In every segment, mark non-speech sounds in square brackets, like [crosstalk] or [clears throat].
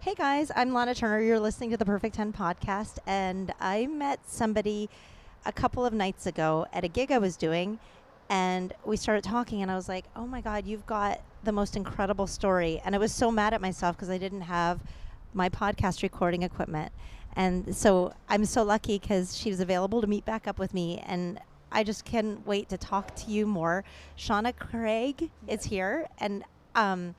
Hey guys, I'm Lahna Turner. You're listening to the Perfect 10 podcast, and I met somebody a couple of nights ago at a gig I was doing, and we started talking, and I was like, oh my God, you've got the most incredible story. And I was so mad at myself because I didn't have my podcast recording equipment. And so I'm so lucky because she was available to meet back up with me, and I just can't wait to talk to you more. Shawna Craig is here, and um,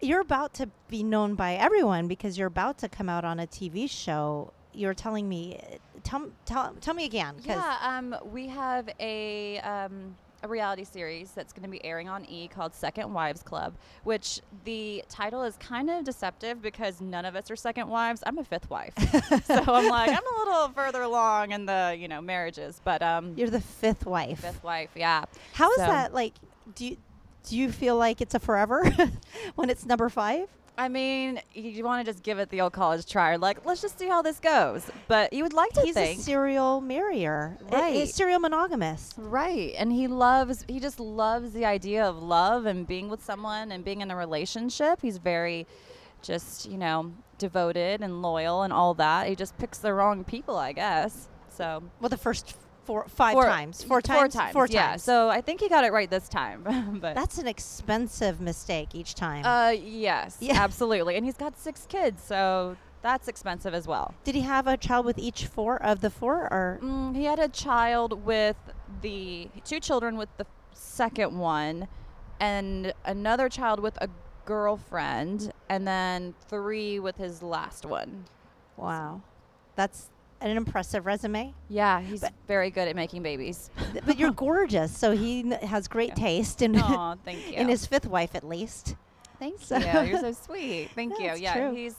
you're about to be known by everyone because you're about to come out on a TV show. You're telling me, tell tell, tell me again. Yeah, um, we have a um, a reality series that's going to be airing on E called Second Wives Club, which the title is kind of deceptive because none of us are second wives. I'm a fifth wife, [laughs] so I'm like I'm a little further along in the you know marriages, but um, You're the fifth wife. fifth wife, yeah. How is So- that like? Do you do you feel like it's a forever [laughs] when it's number five? I mean, you, want to just give it the old college try, like let's just see how this goes. But you would like to He's think a serial marrier, Right. He's serial monogamous. Right. And he loves, he just loves the idea of love and being with someone and being in a relationship. He's very just, you know, devoted and loyal and all that. He just picks the wrong people, I guess. So, Well, the first four, five Four- times, four times, Four times. four yeah. So I think he got it right this time. [laughs] but That's an expensive mistake each time. uh, yes, Yeah. [laughs] absolutely. And he's got six kids, so that's expensive as well. Did he have a child with each four of the four, or Mm, he had a child with the two children with the second one, and another child with a girlfriend, and then three with his last one. wow, that's an impressive resume. Yeah, he's very good at making babies. but you're [laughs] gorgeous, so he n- has great Yeah. taste in Oh, [laughs] thank you. in his fifth wife at least. Thank So- you. You're so [laughs] sweet. Thank you. Yeah, true. he's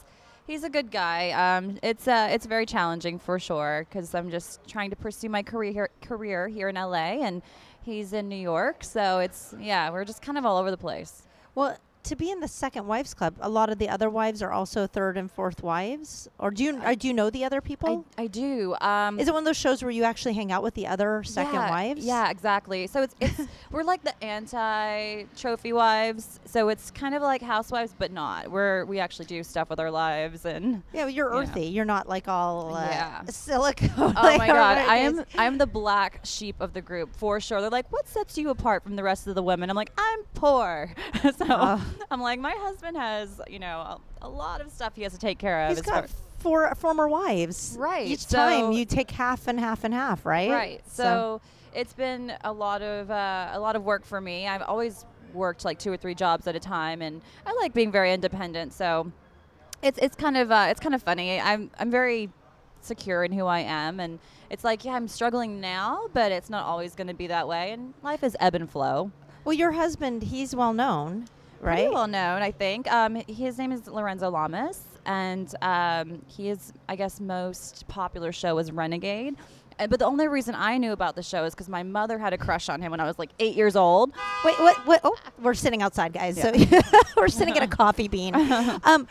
he's a good guy. Um, it's uh, it's very challenging for sure because I'm just trying to pursue my career career here in LA, and he's in New York. So it's yeah, we're just kind of all over the place. Well, to be in the second wives club, a lot of the other wives are also third and fourth wives. Or do you or do you know the other people? I, I do. Um, Is it one of those shows where you actually hang out with the other second yeah, wives? Yeah, exactly. So it's it's [laughs] we're like the anti trophy wives. So it's kind of like housewives, but not. We're we actually do stuff with our lives and. Yeah, well, you're Yeah. earthy. You're not like all uh, Yeah. silicone. Oh [laughs] like my god, I am. I'm the black sheep of the group for sure. They're like, "What sets you apart from the rest of the women?" I'm like, "I'm poor." [laughs] so Ugh. [laughs] I'm like, my husband has, you know, a, a lot of stuff he has to take care of. He's got far- four former wives. Right, Each time you take half and half and half, right? Right. So, it's been a lot of uh, a lot of work for me. I've always worked like two or three jobs at a time, and I like being very independent. So it's it's kind of uh, it's kind of funny. I'm I'm very secure in who I am, and it's like yeah, I'm struggling now, but it's not always going to be that way. And life is ebb and flow. well, your husband, he's well known, Pretty right? well known, I think. Um, his name is Lorenzo Lamas, and um, his, I guess, most popular show was Renegade. Uh, But the only reason I knew about the show is because my mother had a crush on him when I was like eight years old. Wait, what? What? Oh, we're sitting outside, guys. So [laughs] we're sitting at a [laughs] coffee bean. [laughs] Um,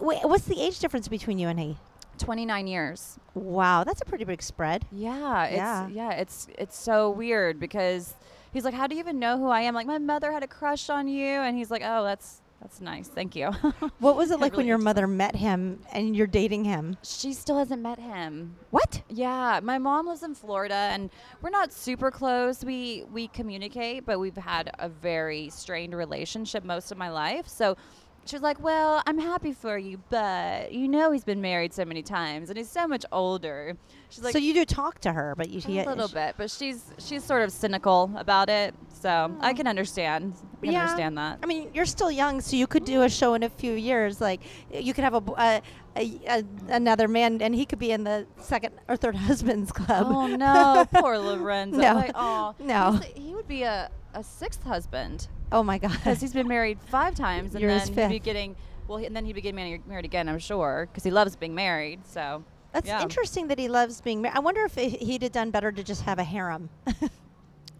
wait, what's the age difference between you and he? 29 years. Wow, that's a pretty big spread. Yeah, it's Yeah. yeah, it's it's so weird because he's like, "How do you even know who I am?" Like, my mother had a crush on you, and he's like, "Oh, that's that's nice, thank you." [laughs] What was it I like when your mother met him and you're dating him? she still hasn't met him. What? Yeah, my mom lives in Florida, and we're not super close. We we communicate, but we've had a very strained relationship most of my life. So she was like, "Well, I'm happy for you, but you know he's been married so many times, and he's so much older." She's like, so you do talk to her, but you a little bit, but she's she's sort of cynical about it. So I oh. can understand. I can Yeah. understand that. I mean, you're still young, so you could do a show in a few years. Like, you could have a, b- a- a- a- another man, and he could be in the second or third [laughs] husband's club. Oh no, [laughs] poor Lorenzo. No. Like, oh No. he's- he would be a, a sixth husband. Oh my God. because he's been married [laughs] five times, and You're then he'd be getting well, and then he'd be getting married, again. I'm sure because he loves being married. So That's yeah. interesting that he loves being married. I wonder if he- he'd have done better to just have a harem. [laughs]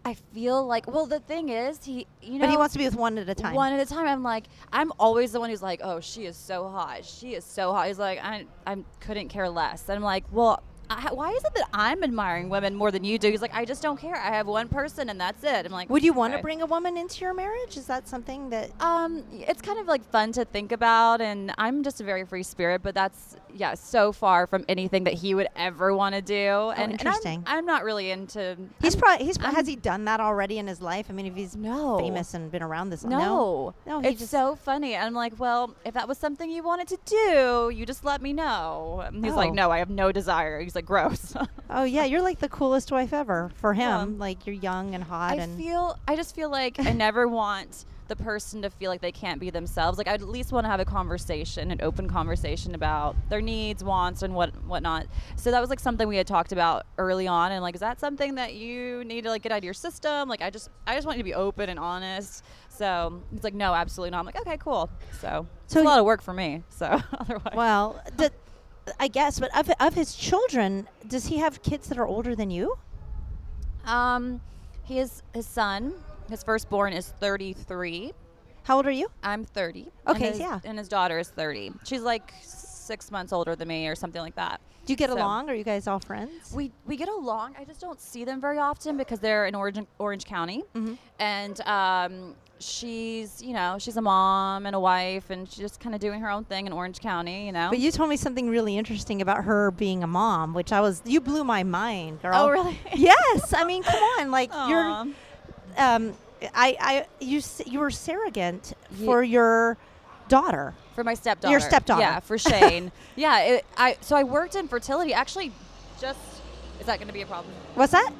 I feel like well, the thing is, he you know, but he wants to be with one at a time. one at a time. I'm like, I'm always the one who's like, oh, she is so hot, she is so hot. He's like, I I couldn't care less. And I'm like, well. I, why is it that I'm admiring women more than you do? He's like, I just don't care. I have one person and that's it. I'm like, Would you want to okay. bring a woman into your marriage? Is that something that Um, it's kind of like fun to think about, and I'm just a very free spirit. But that's yeah, so far from anything that he would ever want to do. and, and I'm- interesting. I'm, not really into. he's probably he's I'm- has he done that already in his life? I mean, if he's No. famous and been around this, No, no, no, it's just so funny. And I'm like, well, if that was something you wanted to do, you just let me know. And he's Oh. like, no, I have no desire. He's like, gross. [laughs] Oh yeah, you're like the coolest wife ever for him. Like you're young and hot I and feel I just feel like I [laughs] never want the person to feel like they can't be themselves. Like I'd at least want to have a conversation, an open conversation about their needs, wants, and what whatnot. So that was like something we had talked about early on, and like, is that something that you need to like get out of your system? Like, I just I just want you to be open and honest. So he's like, no, absolutely not. I'm like, okay, cool. So it's a lot of work for me. So [laughs] otherwise, well, d- I guess. But of of his children, does he have kids that are older than you? um, he is his son. His firstborn is 33. How old are you? I'm 30. Okay, and his, yeah. And his daughter is 30. She's like six months older than me or something like that. Do you get So- along? Are you guys all friends? We, we get along. I just don't see them very often because they're in Orange, Orange County. Mhm. And um, she's, you know, she's a mom and a wife and she's just kind of doing her own thing in Orange County, you know. But you told me something really interesting about her being a mom, which I was you blew my mind, girl. Oh, really? [laughs] yes. I mean, come on, like [laughs] you're um I I you you were surrogate Ye- for your daughter. For my stepdaughter. Your stepdaughter. Yeah, for Shayne. [laughs] yeah, it, I so I worked in fertility. Actually, just is that going to be a problem? What's that?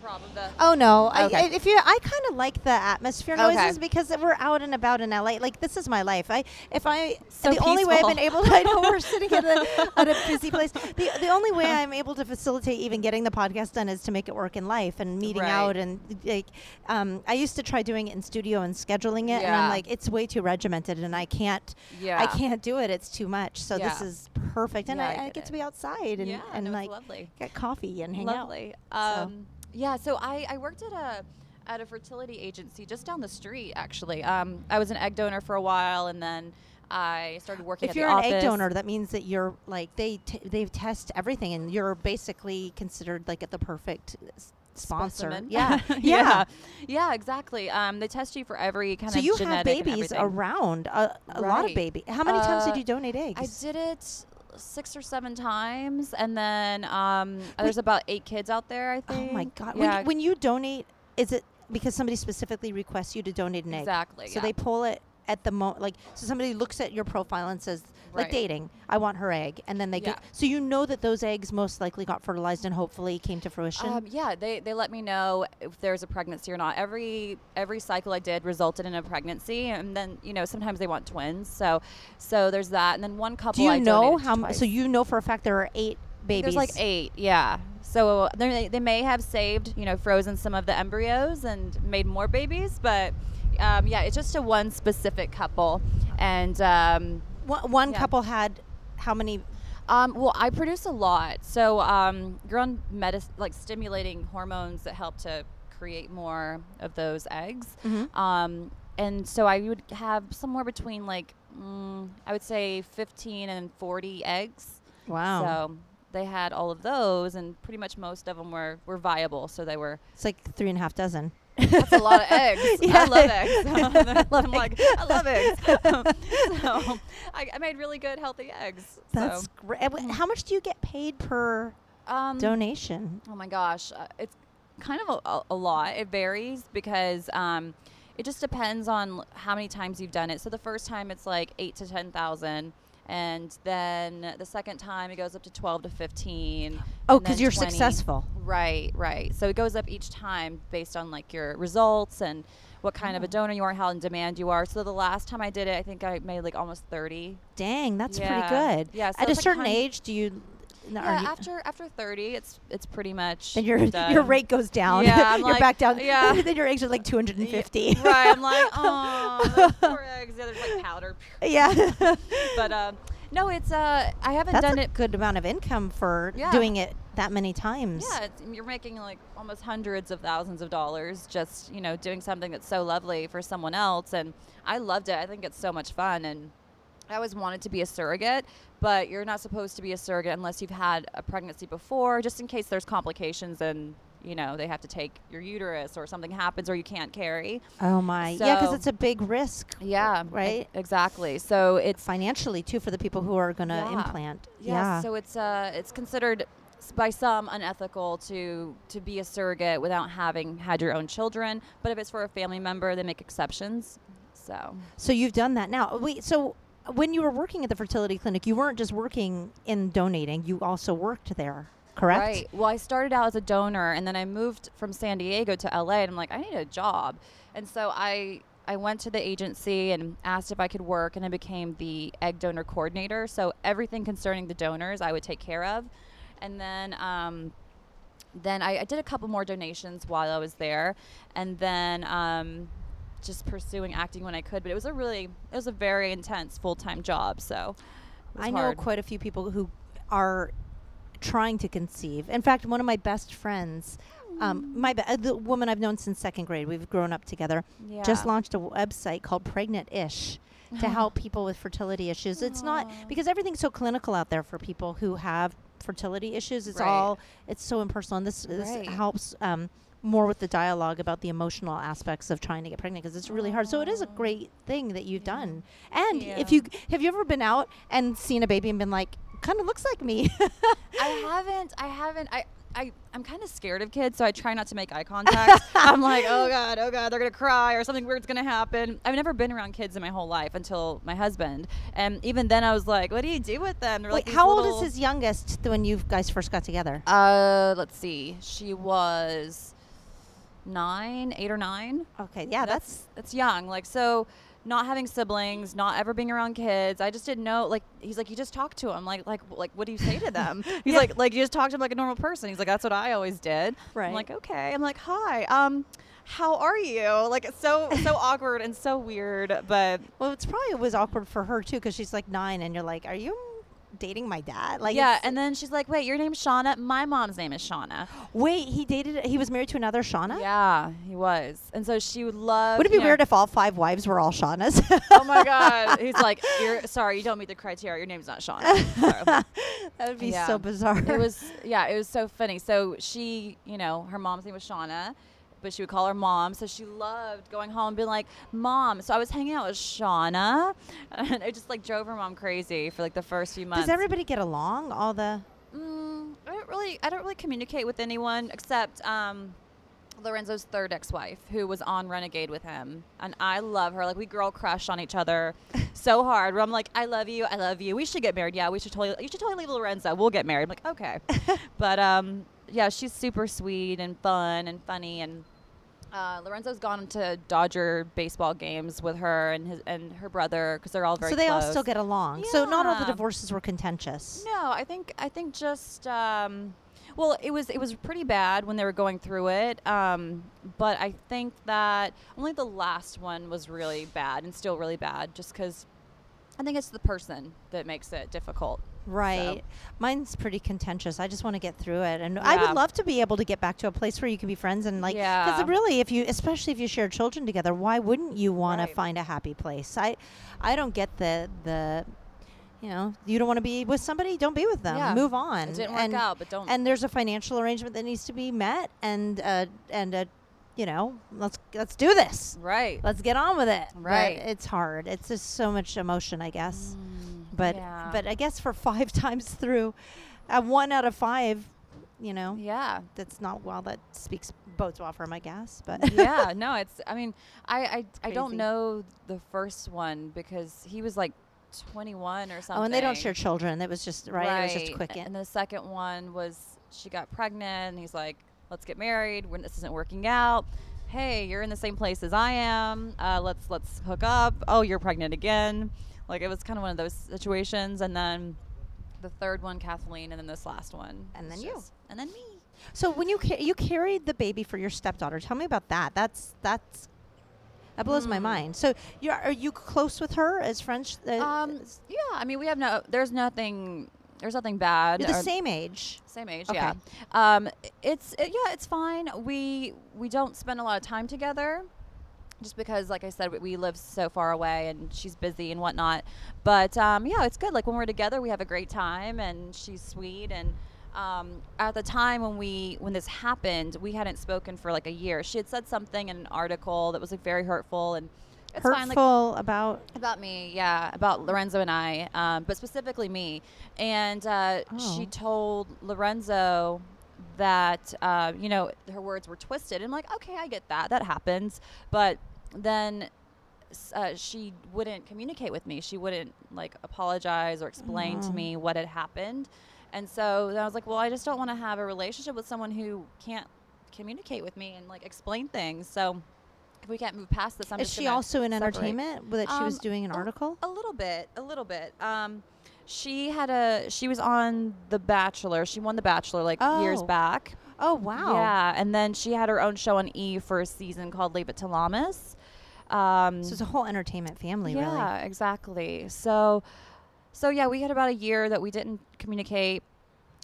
A problem? The Oh no! I, Okay. I, if you, I kind of like the atmosphere Okay. noises because we're out and about in LA. Like this is my life. I, if I, So the only way I've been able to, I know we're sitting at a, at a busy [laughs] place. The, the only way I'm able to facilitate even getting the podcast done is to make it work in life and meeting Right. out and like. Um, I used to try doing it in studio and scheduling it, and I'm like, it's way too regimented, and I can't, yeah. I can't do it. It's too much. So this is perfect, and Yeah, I, I I get get to be outside and yeah, and no, like lovely. get coffee and hang out. Lovely. Um, Yeah, so I, I worked at a at a fertility agency just down the street. Actually, um, I was an egg donor for a while, and then I started working. if at you're the an egg donor, that means that you're like they t- they test everything, and you're basically considered like the perfect s- sponsor. Yeah, [laughs] yeah, yeah. yeah, exactly. Um, they test you for every kind So of So you have babies around a, a lot of Right. baby. How many times did Uh, you donate eggs? I did it six or seven times, and then um, there's about eight kids out there. I oh my god! Yeah, When, you- when you donate, is it because somebody specifically requests you to donate an egg? exactly. So yeah. they pull it at the moment, like so somebody looks at your profile and says, like dating, I want her egg, and then they Yeah. get. So you know that those eggs most likely got fertilized and hopefully came to fruition. Um, yeah, they, they let me know if there's a pregnancy or not. Every every cycle I did resulted in a pregnancy, and then you know sometimes they want twins. So so there's that, and then one couple. Do you I know how? to m- So you know for a fact there are eight babies. There's like eight, yeah. So they they may have saved, you know, frozen some of the embryos and made more babies, but um, yeah, it's just a one specific couple, and um, One, one Yeah. couple had how many? Um, well, I produce a lot. So um, you're on medis- like stimulating hormones that help to create more of those eggs. Mhm. Um, and so I would have somewhere between like mm, I would say 15 and 40 eggs. Wow. So they had all of those, and pretty much most of them were, were viable. So they were. It's like three and a half dozen. That's a lot of eggs. [laughs] Yeah. I love eggs. Love [laughs] [laughs] I'm like, eggs. I love eggs. so I, I made really good, healthy eggs. That's so, great. How much do you get paid per um, donation? Oh my gosh, uh, it's kind of a, a, a lot. It varies because um, it just depends on how many times you've done it. So the first time it's like eight to ten thousand, and then the second time it goes up to twelve to fifteen. Oh, because you're 20. successful. Right, right. So it goes up each time based on like your results and what kind of a Oh. donor you are, how in demand you are. So the last time I did it, I think I made like almost thirty. Dang, that's Yeah. pretty good. Yeah, so At a like certain age, do you? N- are Yeah, you- after after thirty, it's it's pretty much then your [laughs] your rate goes down. Yeah, I'm [laughs] you're like- back down. yeah. [laughs] then your eggs are like 250. right. I'm like, oh, those poor eggs. Yeah, there's like powder. yeah. But um, no, it's uh, I haven't That's done a it. good amount of income for Yeah. doing it that many times. Yeah, it's, you're making like almost hundreds of thousands of dollars just you know doing something that's so lovely for someone else, and I loved it. I think it's so much fun, and I always wanted to be a surrogate, but you're not supposed to be a surrogate unless you've had a pregnancy before, just in case there's complications and you know they have to take your uterus or something happens or you can't carry. Oh my, yeah, because it's a big risk. Yeah, right. e- exactly. So it's Financially too for the people who are going to Yeah. implant. yeah, Yeah. So it's uh it's considered by some unethical to to be a surrogate without having had your own children. But if it's for a family member, they make exceptions. So So you've done that now. Wait, so when you were working at the fertility clinic, you weren't just working in donating; you also worked there, correct? Right. Well, I started out as a donor, and then I moved from San Diego to LA, and I'm like, I need a job, and so I I went to the agency and asked if I could work, and I became the egg donor coordinator. So everything concerning the donors, I would take care of, and then. Um, then I, I did a couple more donations while I was there, and then um, just pursuing acting when I could. But it was a really, it was a very intense full time job. So I know hard. quite a few people who are trying to conceive. In fact, one of my best friends, um, my be- uh, the woman I've known since second grade, we've grown up together, Yeah. just launched a website called Pregnant-ish to [laughs] help people with fertility issues. It's not because everything's so clinical out there for people who have fertility issues. It's Right. all it's so impersonal, and this, this Right. helps. Um, more with the dialogue about the emotional aspects of trying to get pregnant because it's really hard. So it is a great thing that you've done. And Yeah. if you have you ever been out and seen a baby and been like, kind of looks like me. I haven't. I haven't. I. I, I'm kind of scared of kids, so I try not to make eye [laughs] contact. I'm like, oh god, oh god, they're gonna cry or something weird's gonna happen. I've never been around kids in my whole life until my husband, and even then I was like, what do you do with them? They're Wait, like, how old is his youngest when you guys first got together? Uh, let's see. She was nine, eight or nine. Okay, yeah, that's, that's young. Like so, not having siblings, not ever being around kids. I just didn't know. Like he's like, you just talk to them. Like like like what do you say to them? [laughs] He's Yeah. like like you just talk to them like a normal person. He's like that's what I always did. Right. I'm like okay. I'm like hi. Um, how are you? Like it's so [laughs] so awkward and so weird. But well, it's probably was awkward for her too because she's like nine and you're like, are you dating my dad? Like, yeah. And then she's like, wait, your name's Shauna. My mom's name is Shauna. wait, he dated, he was married to another Shauna. Yeah, he was. And so she would love. Would it be know- weird if all five wives were all Shaunas? [laughs] Oh my [laughs] god. He's like, you're sorry, you don't meet the criteria. Your name's not Shauna. [laughs] That would be Yeah. so bizarre. it was yeah it was so funny so she you know her mom's name was shauna but she would call her mom so she loved going home and being like mom so i was hanging out with shauna [laughs] and it just like drove her mom crazy for like the first few months Does everybody get along? All the mm, i don't really i don't really communicate with anyone except um Lorenzo's third ex-wife, who was on Renegade with him, and I love her. Like we girl crush on each other [laughs] so hard. Where I'm like, I love you, I love you. We should get married. Yeah, we should totally. You should totally leave Lorenzo. We'll get married. I'm like, okay, [laughs] but um, yeah, she's super sweet and fun and funny. And uh, Lorenzo's gone to Dodger baseball games with her and his and her brother because they're all very. so they all still get along. So not all the divorces were contentious. No, I think I think just um, well, it was it was pretty bad when they were going through it. Um, but I think that only the last one was really bad and still really bad, just because I think it's the person that makes it difficult. Right. Mine's pretty contentious. I just want to get through it, and I would love to be able to get back to a place where you can be friends and like. Because Yeah. really, if you, especially if you share children together, why wouldn't you want Right. to find a happy place? I, I don't get the the, you know, you don't want to be with somebody, don't be with them. Yeah. Move on. It didn't work and, out, but don't. And there's a financial arrangement that needs to be met, and uh, and uh, you know, let's let's do this. right. Let's get on with it. But Right. it's hard. It's just so much emotion, I guess Mm, but yeah. but I guess for [laughs] five times through, uh, one out of five, you know, yeah. that's not well. That speaks bodes well for him, I guess. But [laughs] yeah, no, it's. I mean, I I, I don't know the first one because he was like 21 or something. oh, and they don't share children. It was just right. It was just Right. quick. And the second one was she got pregnant, and he's like, "Let's get married. When this isn't working out, hey, you're in the same place as I am. Uh, let's let's hook up. Oh, you're pregnant again. Like it was kind of one of those situations. And then the third one, Kathleen, and then this last one, And then you. and then me. So when you ca- you carried the baby for your stepdaughter, tell me about that. That's that's that blows my Mm. mind. So you are you close with her as friends? Uh, Um, yeah, I mean, we have no. There's nothing. There's nothing bad. you're the same age. Same age, Okay. yeah. Um, it's it, yeah, it's fine. We we don't spend a lot of time together, just because, like I said, we- live so far away and she's busy and whatnot. But um, yeah, it's good. Like when we're together, we have a great time and she's sweet. And um, at the time when we when this happened, we hadn't spoken for like a year. She had said something in an article that was like very hurtful and. It's fine, like, Hurtful about. about me, yeah, about Lorenzo and I, um, but specifically me. And uh, she Oh. told Lorenzo that, uh, you know, her words were twisted. And I'm like, okay, I get that. That happens. But then uh, she wouldn't communicate with me. She wouldn't, like, apologize or explain to Oh. me what had happened. And so then I was like, well, I just don't want to have a relationship with someone who can't communicate with me and, like, explain things. So if we can't move past this, I'm Is she also in separate. entertainment that she was Um, doing an a- article? A little bit, a little bit. Um, she had a she was on The Bachelor. She won The Bachelor like years Oh. back. Oh wow. Yeah, and then she had her own show on E for a season called Leave It to Lamas. Um, So it's a whole entertainment family, yeah, really. Yeah, exactly. So, so yeah, we had about a year that we didn't communicate.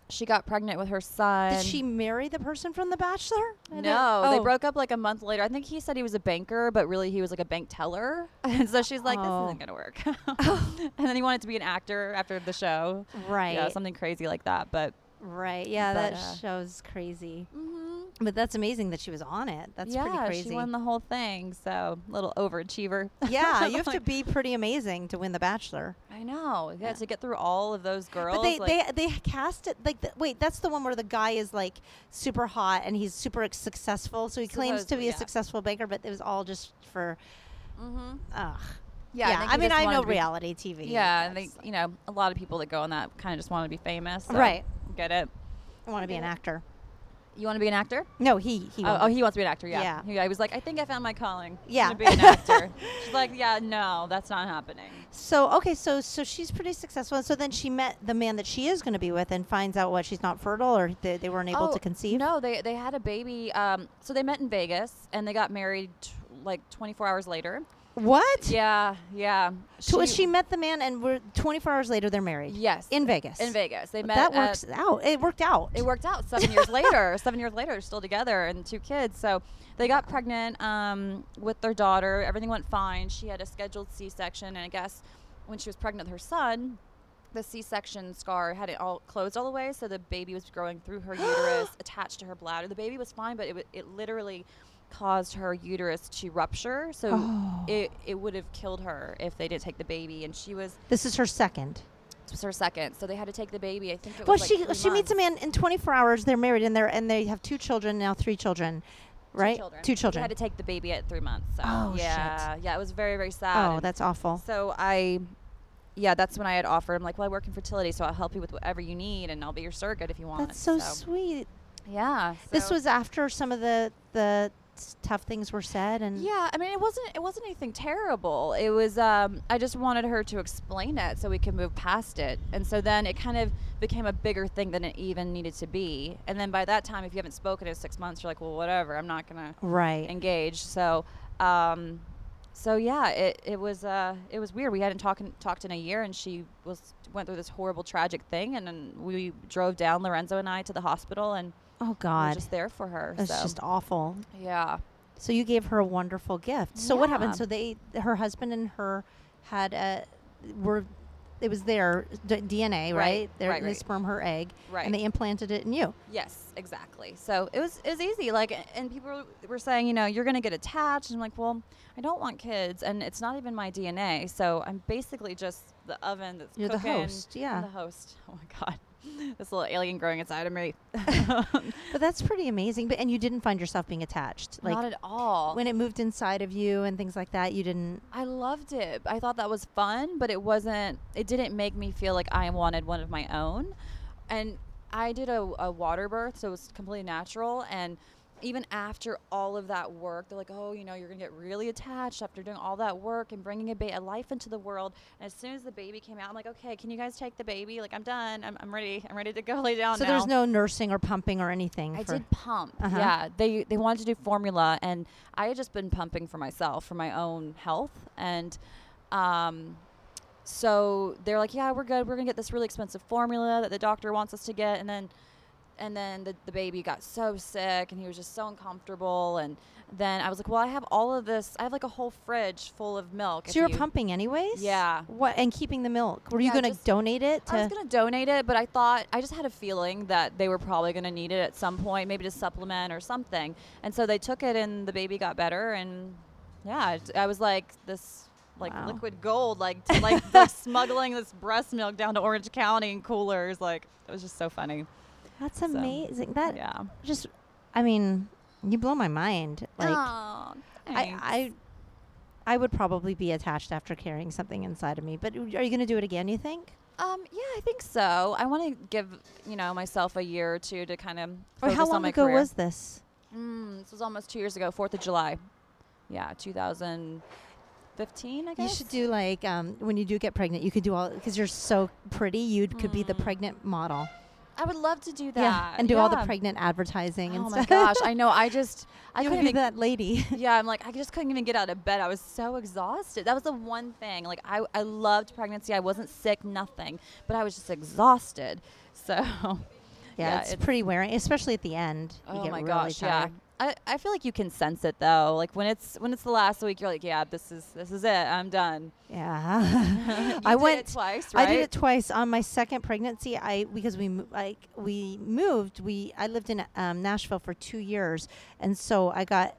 She got pregnant with her son. Did she marry the person from The Bachelor? I No, they oh. broke up like a month later. I think he said he was a banker, but really he was like a bank teller. And [laughs] so she's like, "This Oh. isn't gonna work." [laughs] [laughs] and then he wanted to be an actor after the show. Right. Yeah, something crazy like that. But right. Yeah, but, that uh, show's crazy. mm-hmm. But that's amazing that she was on it. That's yeah, pretty crazy. she won the whole thing. So little overachiever. [laughs] yeah, you have to be pretty amazing to win The Bachelor. I know. Yeah, Yeah. to get through all of those girls. But they, like, they they cast it like the, wait that's the one where the guy is like super hot and he's super successful so he claims to be a successful banker but it was all just for Mhm. ugh Yeah, yeah, think I, mean I know reality TV Yeah, and they, you know, a lot of people that go on that kind of just want to be famous. so Right. Get it? I want to be an actor You want to be an actor? no he he Oh, oh, he wants to be an actor. Yeah. Yeah. He, I was like, I think I found my calling. Yeah. gonna be an actor. [laughs] She's like, yeah, no, that's not happening. so okay so so she's pretty successful and so then she met the man that she is going to be with and finds out what she's not fertile or they, they weren't able Oh, to conceive No, they they had a baby. Um, so they met in Vegas and they got married t- like 24 hours later. What Yeah, yeah. so she met the man and we're 24 hours later they're married yes in Vegas in Vegas. They met. that at- works out it worked out it worked out seven years later. [laughs] Seven years later, they're still together and two kids. So they got pregnant um, with their daughter. Everything went fine. She had a scheduled C-section, and I guess when she was pregnant with her son, the C-section scar had it all closed all the way, so the baby was growing through her [gasps] uterus, attached to her bladder. The baby was fine, but it, w- it literally caused her uterus to rupture. So Oh. it, it would have killed her if they didn't take the baby. And she was this is her second this was her second, so they had to take the baby. I think it Well, was like she she meets a man in 24 hours. They're married and they're and they have two children now, three children, right? Two children. Two children. They had to take the baby at three months. So Oh, shit. yeah, yeah, it was very very sad. oh, And that's awful. so I, yeah, that's when I had offered. I'm like, well, I work in fertility, so I'll help you with whatever you need, and I'll be your surrogate if you want. That's so, sweet. Yeah. This was after some of the the tough things were said, and Yeah, I mean, it wasn't it wasn't anything terrible. It was um, I just wanted her to explain it so we could move past it, and so then it kind of became a bigger thing than it even needed to be. And then by that time, if you haven't spoken in six months, you're like, well, whatever, I'm not gonna right. engage So, um, so yeah, it, it was uh, it was weird. We hadn't talked talked in a year, and she was went through this horrible, tragic thing, and then we drove down Lorenzo and I to the hospital, and oh we God, just there for her. that's so just awful. yeah, So you gave her a wonderful gift. So what happened? So they, her husband and her, had a were. It was their d- DNA, right? Right, Their, right, right. sperm, her egg, right. and they implanted it in you. yes, exactly. So it was it was easy. Like, and people were saying, you know, you're gonna get attached. And I'm like, well, I don't want kids, and it's not even my DNA. So I'm basically just the oven that's You're the host, yeah. The host. [laughs] Oh my god, [laughs] this little alien growing inside of me. [laughs] But that's pretty amazing. But and you didn't find yourself being attached, like Not at all. when it moved inside of you and things like that. You didn't. I loved it. I thought that was fun, but it wasn't. It didn't make me feel like I wanted one of my own. And I did a, a water birth, so it was completely natural. And even after all of that work, they're like, "Oh, you know, you're gonna get really attached after doing all that work and bringing a, ba- a life into the world." And as soon as the baby came out, I'm like, "Okay, can you guys take the baby? Like, I'm done. I'm, I'm ready. I'm ready to go lay down So now." there's no nursing or pumping or anything. I did pump. Uh-huh. Yeah, they they wanted to do formula, and I had just been pumping for myself for my own health, and um, so they're like, "Yeah, we're good. We're gonna get this really expensive formula that the doctor wants us to get," and then and then the, the baby got so sick and he was just so uncomfortable and then I was like, well, I have all of this. I have like a whole fridge full of milk. So you were you- pumping anyways? Yeah. What and keeping the milk? Were you going to donate it to? I was gonna donate it, but I thought I just had a feeling that they were probably gonna need it at some point, maybe to supplement or something. And so they took it, and the baby got better. And yeah, I was like this. Like Wow. liquid gold, like to, like, like [laughs] smuggling this breast milk down to Orange County in coolers, like it was just so funny. That's So, amazing. That yeah, just, I mean, you blow my mind. Like Aw, I, thanks. I, I would probably be attached after carrying something inside of me. But are you going to do it again? You think? um, yeah, I think so. I want to give you know myself a year or two to kind of. Or how long ago career. was this? Mm, this was almost two years ago, Fourth of July. Yeah, 2015, I guess. You should do like um, when you do get pregnant. You could do all because you're so pretty. You could be the Mm. pregnant model. I would love to do that. Yeah, and do all the pregnant advertising and Oh my gosh, I know. I [laughs] just, I you couldn't be even. that lady. [laughs] Yeah, I'm like, I just couldn't even get out of bed. I was so exhausted. That was the one thing. Like, I, I loved pregnancy. I wasn't sick, nothing, but I was just exhausted. [laughs] So, yeah, Yeah, it's, it's- pretty wearing, especially at the end. Oh my really gosh, yeah. I, I feel like you can sense it though. Like when it's when it's the last week, you're like, yeah, this is this is it. I'm done. Yeah. [laughs] You I did went it twice, right? I did it twice on my second pregnancy. I because we like we moved. We I lived in um, Nashville for two years, and so I got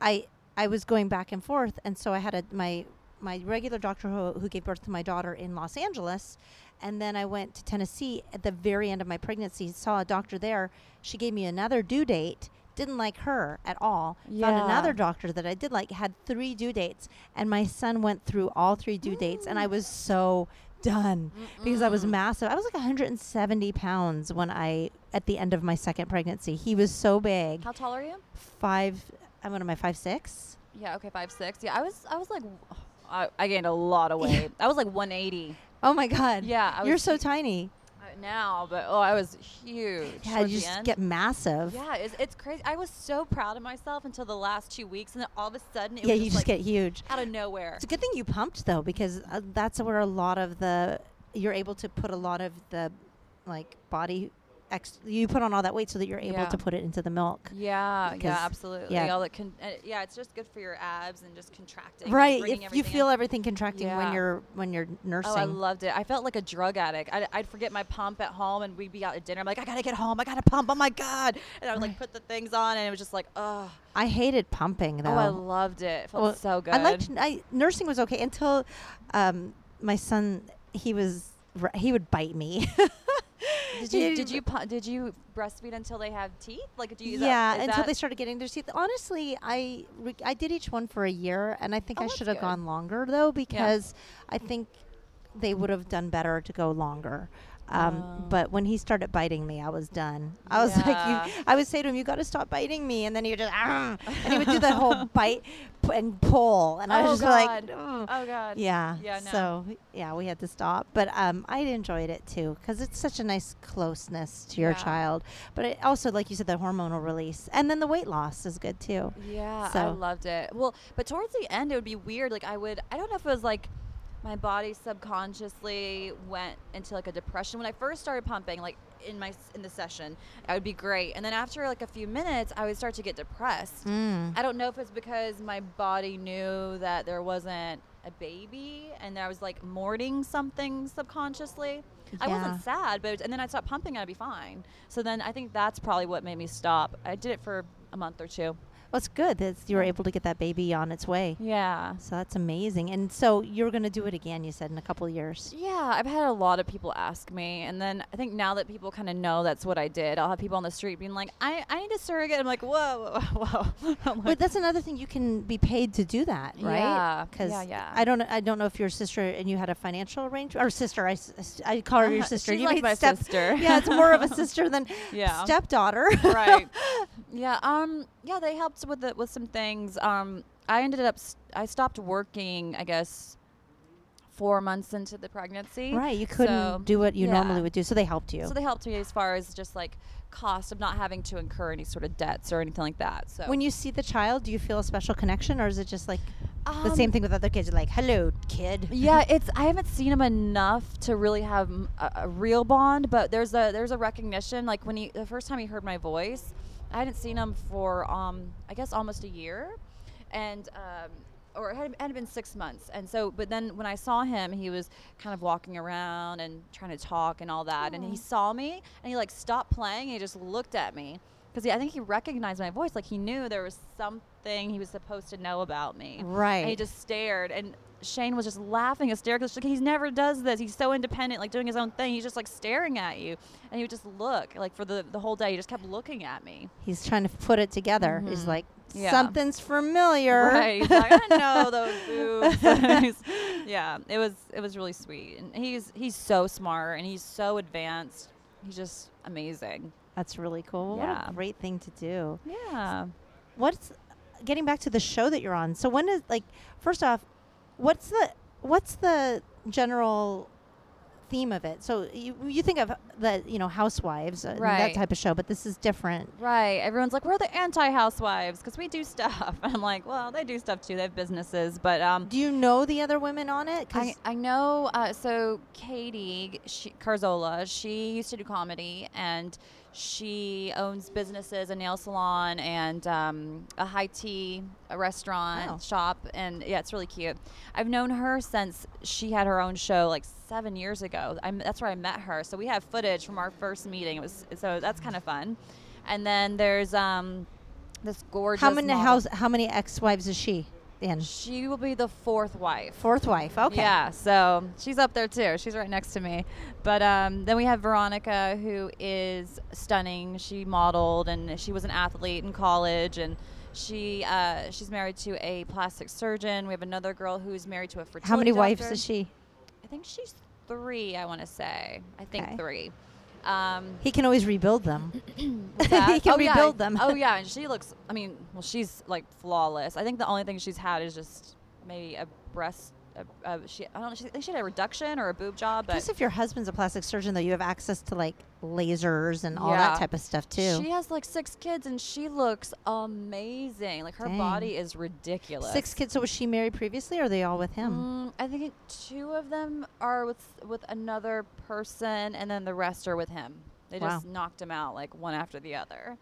I I was going back and forth, and so I had a my my regular doctor who, who gave birth to my daughter in Los Angeles, and then I went to Tennessee at the very end of my pregnancy. Saw a doctor there. She gave me another due date. Didn't like her at all. Found another doctor that I did like. Had three due dates, and my son went through all three due dates, and I was mm. so done because I was massive. I was like 170 pounds when I at the end of my second pregnancy. He was so big. How tall are you? Five. I'm what am I? Five six. Yeah, okay, five six. Yeah, I was I was like, I, I gained a lot of [laughs] weight. I was like 180. Oh my god. Yeah, You're so tiny. Now, but oh, I was huge. Yeah, you just end. get massive. Yeah, it's, it's crazy. I was so proud of myself until the last two weeks, and then all of a sudden, it Yeah, was you just, just like get huge. out of nowhere. It's a good thing you pumped though, because uh, that's where a lot of the you're able to put a lot of the like body. Ex- you put on all that weight so that you're able Yeah. to put it into the milk. Yeah, yeah, absolutely. yeah. All that con- uh, yeah, it's just good for your abs and just contracting. Right. If you feel in. everything contracting when you're when you're nursing. Oh, I loved it. I felt like a drug addict. I'd, I'd forget my pump at home, and we'd be out at dinner. I'm like, I gotta get home. I gotta pump. Oh my god! And I would like put the things on, and it was just like, oh, I hated pumping though. oh, I loved it. It felt Well, so good. I liked I, nursing was okay until um, my son he was he would bite me. [laughs] Did you did you did you breastfeed until they have teeth? Like, do you? yeah, that, until they started getting their teeth. Honestly, I re- I did each one for a year, and I think Oh, I should have gone longer though because I think they would have done better to go longer. Um, Oh. But when he started biting me, I was done. I was like, you, I would say to him, "You got to stop biting me," and then he would just, "Ah," and he would do the whole [laughs] bite p- and pull, and I was Oh, just like, God. "Ugh." Oh god. Yeah. Yeah, no. So yeah, we had to stop, but um, I enjoyed it too because it's such a nice closeness to your Yeah. child. But it also, like you said, the hormonal release, and then the weight loss is good too. Yeah, so. I loved it. Well, but towards the end, it would be weird. Like I would, I don't know if it was like my body subconsciously went into like a depression when I first started pumping. Like in my in the session, I would be great, and then after like a few minutes, I would start to get depressed. Mm. I don't know if it's because my body knew that there wasn't a baby, and I was like mourning something subconsciously. I wasn't sad, but and then I stopped pumping, and I'd be fine. So then I think that's probably what made me stop. I did it for a month or two. Well, it's good that you were able to get that baby on its way. Yeah. So that's amazing. And so you're going to do it again, you said, in a couple of years. Yeah, I've had a lot of people ask me, and then I think now that people kind of know that's what I did, I'll have people on the street being like, "I, I need a surrogate." I'm like, "Whoa, whoa, whoa!" [laughs] Like, But that's another thing you can be paid to do that, right? Yeah, Because yeah, yeah. I don't, I don't know if your sister and you had a financial arrangement or sister. I, I call her your [laughs] sister. she's you like my step, sister. [laughs] Yeah, it's more of a sister than Yeah. stepdaughter. right. Yeah. Um. Yeah, they helped with the, with some things. Um. I ended up. St- I stopped working. I guess. Four months into the pregnancy. Right, you couldn't So, do what you yeah. normally would do, so they helped you. So they helped me as far as just like cost of not having to incur any sort of debts or anything like that. So when you see the child, do you feel a special connection, or is it just like the Um, same thing with other kids. You're like, hello, kid. [laughs] yeah, it's I haven't seen him enough to really have a real bond, but there's a there's a recognition. Like when he the first time he heard my voice, I hadn't seen him for um I guess almost a year, and um or it had, had been six months, and so but then when I saw him, he was kind of walking around and trying to talk and all that, and he saw me and he like stopped playing and he just looked at me. Because I think he recognized my voice, like he knew there was something he was supposed to know about me. Right. And he just stared, and Shayne was just laughing hysterically. Like, he never does this. He's so independent, like doing his own thing. He's just like staring at you, and he would just look like for the the whole day. He just kept looking at me. He's trying to put it together. He's Mhm. like, Yeah. something's familiar. Right. He's like, I know [laughs] those boobs. [laughs] Yeah. It was it was really sweet, and he's he's so smart and he's so advanced. He's just amazing. That's really cool. What Yeah. a great thing to do. Yeah. What's getting back to the show that you're on? So when is like first off, what's the what's the general theme of it? So you you think of the you know housewives uh, that type of show, but this is different. Right. Everyone's like, we're the anti-housewives because we do stuff. [laughs] And I'm like, well, they do stuff too. They have businesses, but um, Do you know the other women on it? 'Cause- I, I know. Uh, so Katie she, Cazorla, she used to do comedy, and she owns businesses, a nail salon, and um, a high tea, a restaurant Wow. shop, and yeah, it's really cute. I've known her since she had her own show, like seven years ago. I'm, that's where I met her. So we have footage from our first meeting. It was so that's kind of fun. And then there's um, this gorgeous. how many model. house how many ex-wives is she in? She will be the fourth wife. Fourth wife. Okay. Yeah, so she's up there too. She's right next to me. But um, then we have Veronica, who is stunning. She modeled and she was an athlete in college, and she uh, she's married to a plastic surgeon. We have another girl who's married to a fertility How many wives is she? I think she's three. I want to say. I think Okay. three. Um, He can always rebuild them. [clears throat] [laughs] He can oh, yeah. rebuild them. Oh yeah, [laughs] and she looks. I mean, well, she's like flawless. I think the only thing she's had is just maybe a breast. A, a, she, I don't know. She, I think she had a reduction or a boob job, but Plus, if your husband's a plastic surgeon, though, you have access to like lasers and all Yeah. that type of stuff too. she has like six kids and she looks amazing. Like her Dang. body is ridiculous. Six kids. So was she married previously, or are they all with him? Mm, I think two of them are with with another person, and then the rest are with him. They just knocked him out like one after the other.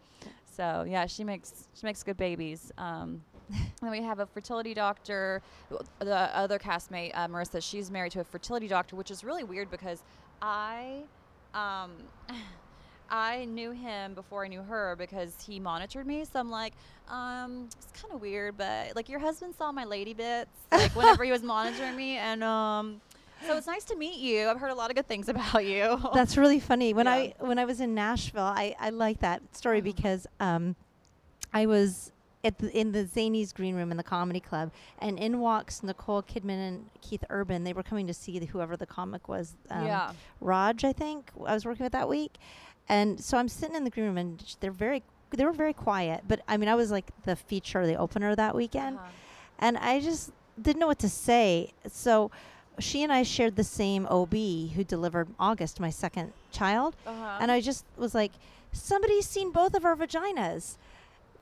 So yeah, she makes she makes good babies. Um, [laughs] then we have a fertility doctor. The other castmate, uh, Marissa, she's married to a fertility doctor, which is really weird because I, um, [laughs] I knew him before I knew her because he monitored me. So I'm like, um, it's kind of weird, but like your husband saw my lady bits, [laughs] like whenever he was monitoring me, and um, so it's nice to meet you. I've heard a lot of good things about you. That's really funny. When Yeah. I when I was in Nashville, I I like that story Mhm. because um, I was the, in the Zanies Green Room in the Comedy Club, and in walks Nicole Kidman and Keith Urban. They were coming to see the, whoever the comic was. Um, yeah. Raj, I think I was working with that week, and so I'm sitting in the green room, and they're very they were very quiet. But I mean, I was like the feature, the opener that weekend, Uh-huh. and I just didn't know what to say. So she and I shared the same OB who delivered August, my second child, Uh-huh. and I just was like, somebody's seen both of our vaginas.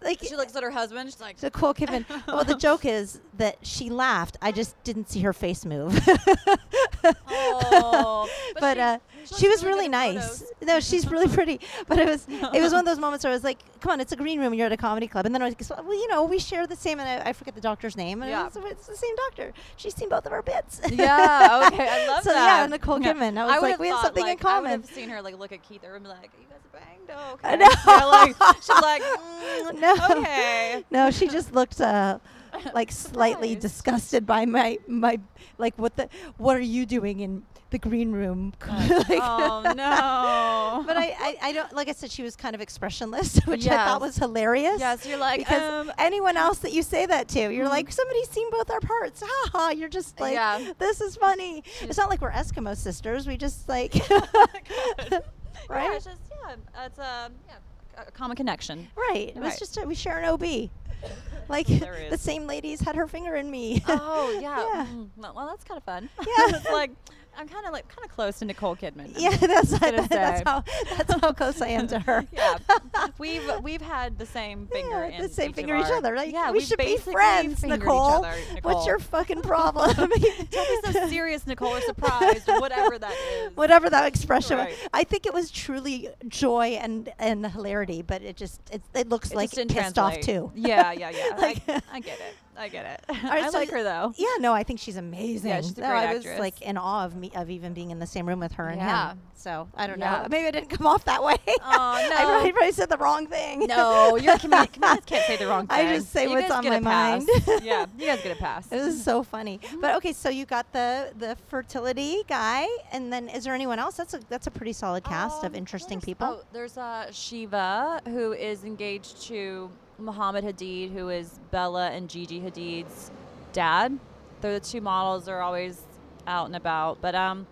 Like she looks at her husband. She's like, so cool, Kevin. [laughs] well, the joke is that she laughed. I just didn't see her face move. [laughs] oh. but she- uh, she was really nice. photos. No, she's really [laughs] pretty. But it was it was one of those moments where I was like, "Come on, it's a green room, and you're at a comedy club." And then I was, like, "Well, you know, we share the same." And I, I forget the doctor's name, and Yeah. it's, it's the same doctor. She's seen both of our bits. yeah. Okay. I [laughs] love so that. yeah, Nicole Kidman. I was like, would've we have something like, in I common. would have seen her like look at Keith and be like, "You guys are banged, [laughs] oh, okay." I know. Like, she's like, mm, No. okay. no, she just looked uh, [laughs] like slightly Surprised. disgusted by my my like what the what are you doing in the green room? [laughs] Like- oh no. [laughs] But I, I, I don't like I said she was kind of expressionless, which I thought was hilarious. yes, you're like because um, anyone else that you say that to, you're Mhm. like somebody's seen both our parts. Ha ha! You're just like Yeah. this is funny. It's not like we're Eskimo sisters. We just like Yeah, right, it's just yeah, it's um yeah, a common connection. right. It was Right. just a, we share an OB. [laughs] Like the same ladies had her finger in me. Oh [laughs] yeah. Yeah. Mm, well, well, that's kind of fun. Yeah. [laughs] it's like I'm kind of like kind of close to Nicole Kidman. I'm Yeah, that's gonna that's how that's how close I am to her. [laughs] yeah, [laughs] we've we've had the same finger Yeah, in the same finger each other. Like, yeah, we should be friends, fingered each Nicole. What's your fucking [laughs] problem? Don't be so serious, Nicole, or surprised, or whatever that is. Whatever that expression. was. Right. I think it was truly joy and and hilarity, but it just it, it looks It like pissed off too. Yeah, yeah, yeah. Like- I, I get it. I get it. [laughs] right, I so like her though. Yeah, no, I think she's amazing. Yeah, she's a no, great I was like in awe of me of even being in the same room with her and Yeah. him. So I don't Yeah. know. Maybe I didn't come off that way. Aw, [laughs] I probably, probably said the wrong thing. No, you're comedians. [laughs] Can't say the wrong thing. I just say You what's on my mind. yeah, you guys get a pass. It was so funny. But okay, so you got the the fertility guy, and then is there anyone else? That's a that's a pretty solid cast of Um, interesting people. Oh, there's uh, Shiva, who is engaged to Muhammad Hadid, who is Bella and Gigi Hadid's dad. They're the two models. They're always out and about. But um,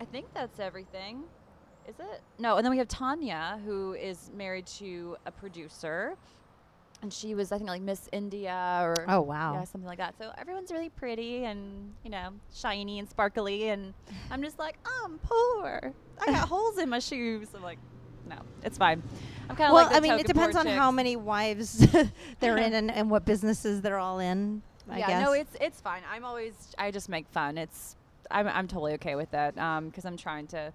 I think that's everything. Is it? No. And then we have Tanya, who is married to a producer. And she was, I think, like Miss India or Oh, wow. yeah, something like that. So everyone's really pretty and you know shiny and sparkly, and I'm just like, I'm poor. I got [laughs] holes in my shoes. I'm like, no, it's fine. I'm kind of well, like I mean, it depends on chick. how many wives [laughs] they're in [laughs] and, and what businesses they're all in. I yeah, guess. no, it's it's fine. I'm always I just make fun. It's I'm I'm totally okay with that because I'm trying to.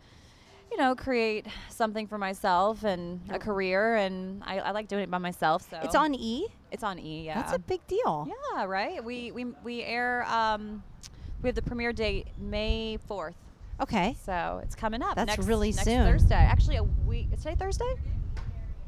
You know, create something for myself and a career, and I, I like doing it by myself. So It's on E. It's on E. Yeah, That's a big deal. Yeah, right. We we we air. Um, we have the premiere date May fourth, Okay. so it's coming up. That's next, really next soon. Thursday. Actually, a week. Is today Thursday?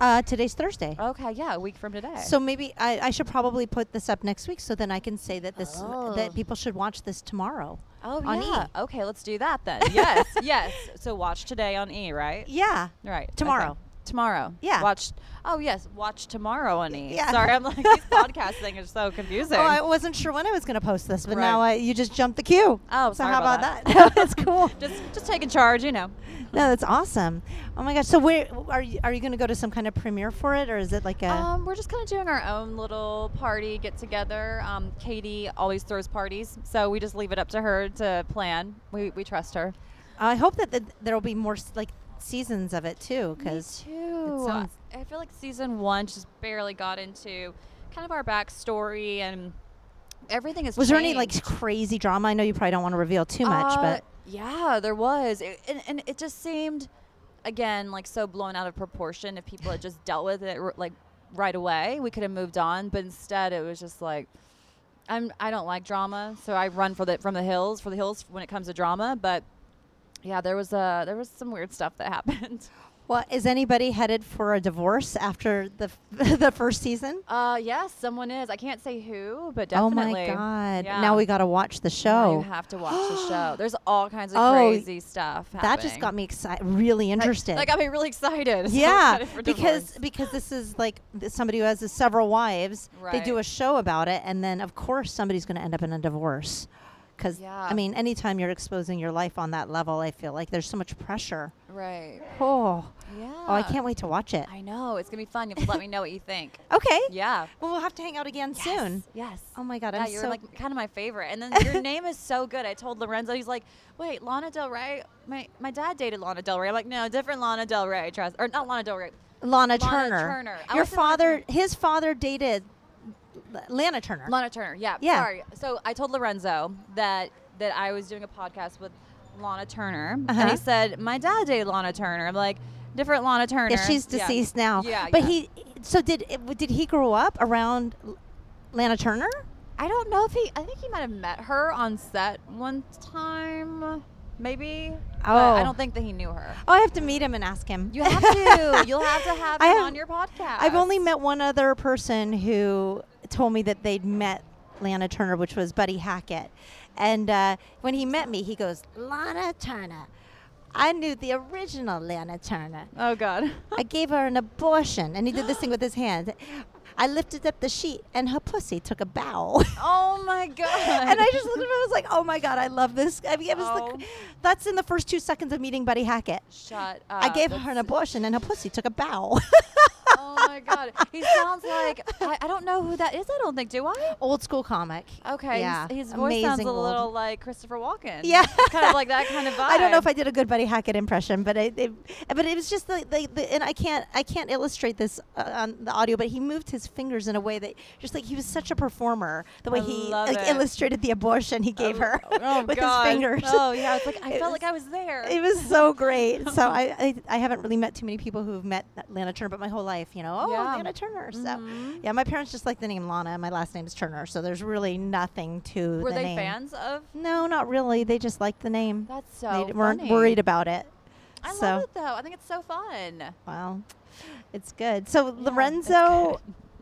Uh, today's Thursday. Okay, yeah, a week from today. So maybe I, I should probably put this up next week, so then I can say that this Oh. that people should watch this tomorrow. oh on yeah. E. Okay, let's do that then. yes, [laughs] yes. So watch today on E, right? Yeah. Right. okay. Tomorrow. Yeah. Watch. Oh yes, watch tomorrow on E. Yeah. Sorry, I'm like these [laughs] podcast thing is so confusing. Oh, I wasn't sure when I was going to post this, but Right. now I, you just jumped the queue. Oh, so how about that. that? [laughs] that's cool. [laughs] just just taking charge, you know. No, that's awesome. Oh my gosh! So where are you? Are you going to go to some kind of premiere for it, or is it like a? Um, we're just kind of doing our own little party get together. Um, Katie always throws parties, so we just leave it up to her to plan. We, we trust her. I hope that the, there will be more s- like seasons of it too, because too. sounds- I feel like season one just barely got into kind of our backstory and everything is. was there any like crazy drama? I know you probably don't want to reveal too much, uh, but yeah, there was, it, and, and it just seemed, again, like so blown out of proportion. If people had just dealt with it r- like right away, we could have moved on. But instead, it was just like, I'm I don't like drama, so I run for the from the hills for the hills when it comes to drama. But yeah, there was uh there was some weird stuff that [laughs] happened. well, is anybody headed for a divorce after the f- [laughs] the first season? Uh, yes, someone is. I can't say who, but definitely. Oh my god! Yeah. Now we got to watch the Now show. you have to watch the show. [gasps] There's all kinds of Oh, crazy stuff. that just got me excited, really That- interested. That, got me really excited. [laughs] Yeah, excited because because this is like somebody who has several wives. Right. They do a show about it, and then of course somebody's going to end up in a divorce. Because Yeah. I mean, anytime you're exposing your life on that level, I feel like there's so much pressure. right. Oh, Yeah. oh, I can't wait to watch it. I know it's gonna be fun. You have to let me know what you think. [laughs] Okay. Yeah. Well, we'll have to hang out again soon. Yes. Oh my god, yeah, I'm you're so like kind of my favorite. And then [laughs] your name is so good. I told Lorenzo, he's like, "Wait, Lana Del Rey? My my dad dated Lana Del Rey." I'm like, "No, different Lana Del Rey." Trust or not Lana Del Rey. Lana, Lana Turner. Turner. Your was thinking Lana father, his father dated Lana Turner. Lana Turner. Yeah. Yeah. Sorry. So I told Lorenzo that that I was doing a podcast with Lahna Turner, and Uh-huh. he said my dad dated Lana Turner. I'm like, different Lahna Turner. yeah, she's deceased now. Yeah. But yeah. he, so did did he grow up around Lana Turner? I don't know if he. I think he might have met her on set one time, maybe. Oh. I don't think that he knew her. Oh, I have to meet him and ask him. You have to. [laughs] You'll have to have I him have- on your podcast. I've only met one other person who told me that they'd met Lana Turner, which was Buddy Hackett. And uh, when he met me, he goes, Lana Turner. I knew the original Lana Turner. Oh God. I gave her an abortion. And he did this thing with his hand. I lifted up the sheet, and her pussy took a bow. [laughs] oh my God. and I just looked at him and was like, oh my God, I love this. I mean, it was Oh. the, that's in the first two seconds of meeting Buddy Hackett. shut up. I gave her an abortion, and her pussy took a bow. [laughs] oh my god, he sounds like I, I don't know who that is. I don't think. Do I? Old school comic. Okay. Yeah. His, his voice sounds Amazing a old. little like Christopher Walken. Yeah. kind of like that kind of vibe. [laughs] I don't know if I did a good Buddy Hackett impression, but I, it, but it was just the, the, the and I can't I can't illustrate this uh, on the audio, but he moved his fingers in a way that just like he was such a performer. The way I he like illustrated the abortion he gave her Oh [laughs] with god. his fingers. Oh yeah. It's like I It felt was- like I was there. It was so great. So [laughs] I, I I haven't really met too many people who've met Lana Turner, but my whole life, you know, oh Yeah. Lana Turner. So Mhm. yeah, my parents just like the name Lahna, my last name is Turner. So there's really nothing to Were the they name. fans of? No, not really. They just liked the name. That's so. they weren't worried about it. I so love it though. I think it's so fun. Wow, it's good. So it's Lorenzo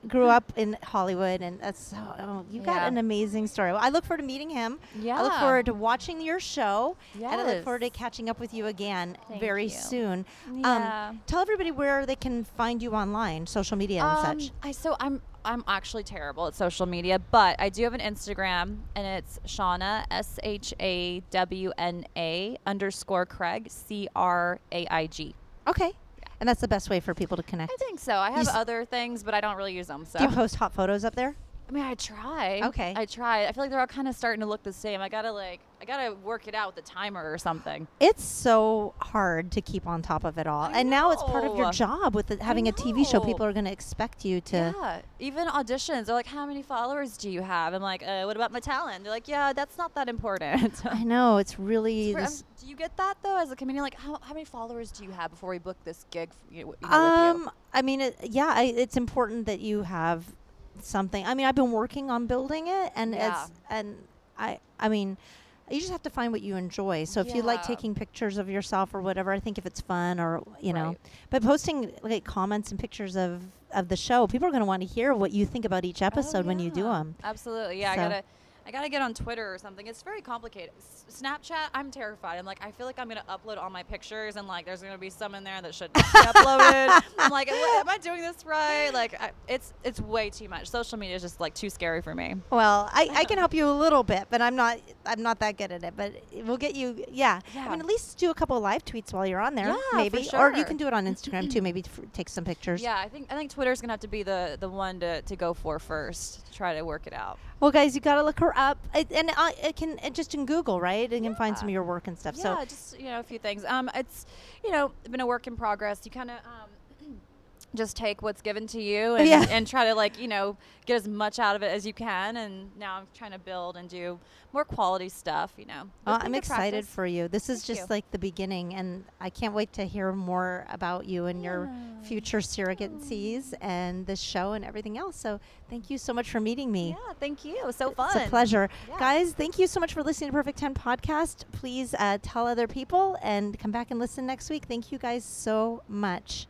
grew up in Hollywood, and that's so. Oh, you got Yeah. an amazing story. I look forward to meeting him. Yeah. I look forward to watching your show, and I look forward to catching up with you again Thank very you. soon. Yeah. Um, tell everybody where they can find you online, social media and Um, such. I so I'm I'm actually terrible at social media, but I do have an Instagram and it's Shawna S H A W N A underscore Craig C R A I G. Okay, and that's the best way for people to connect. I think so. I have other things, but I don't really use them. So Do you post hot photos up there? I mean, I try. Okay. I try. I feel like they're all kind of starting to look the same. I gotta like I gotta work it out with the timer or something. It's so hard to keep on top of it all, I and now it's part of your job with the, having a TV show. People are going to expect you to. Yeah, even auditions. They're like, "How many followers do you have?" I'm like, uh, "What about my talent?" They're like, "Yeah, that's not that important." [laughs] I know it's really. It's for- um, do you get that though, as a comedian? Like, how, how many followers do you have before we book this gig? You know, you um, I mean, it, yeah, I, it's important that you have something. I mean, I've been working on building it, and Yeah. it's and I, I mean. You just have to find what you enjoy. So if you like taking pictures of yourself or whatever, I think if it's fun or you know, Right. but posting like comments and pictures of of the show, people are going to want to hear what you think about each oh, episode Oh, when you do them. Absolutely, yeah. So- I gotta, I gotta get on Twitter or something. It's very complicated. S- Snapchat, I'm terrified. I'm like, I feel like I'm gonna upload all my pictures, and like, there's gonna be some in there that shouldn't be [laughs] uploaded. I'm like, am I doing this right? Like, I, it's it's way too much. Social media is just like too scary for me. Well, I, I can help [laughs] you a little bit, but I'm not I'm not that good at it. But we'll get you. Yeah. I mean, at least do a couple of live tweets while you're on there, Yeah, for maybe, or you can do it on Instagram too. [clears throat] Maybe f- take some pictures. Yeah, I think I think Twitter's gonna have to be the the one to, to go for first. To try to work it out. Well, guys, you got to look her up, I, and I, it can it just in Google, right? And you can find some of your work and stuff. Yeah, So just you know a few things. Um, it's you know been a work in progress. You kind of um, just take what's given to you and, Yeah. and try to like you know get as much out of it as you can. And now I'm trying to build and do more quality stuff. You know. With I'm excited practice. for you. This is Thank just you. like the beginning, and I can't wait to hear more about you and your future surrogacies and this show and everything else. So thank you so much for meeting me. Yeah, thank you. So fun. It's a pleasure. Yeah. Guys, thank you so much for listening to Perfect 10 Podcast. Please uh, tell other people and come back and listen next week. Thank you guys so much.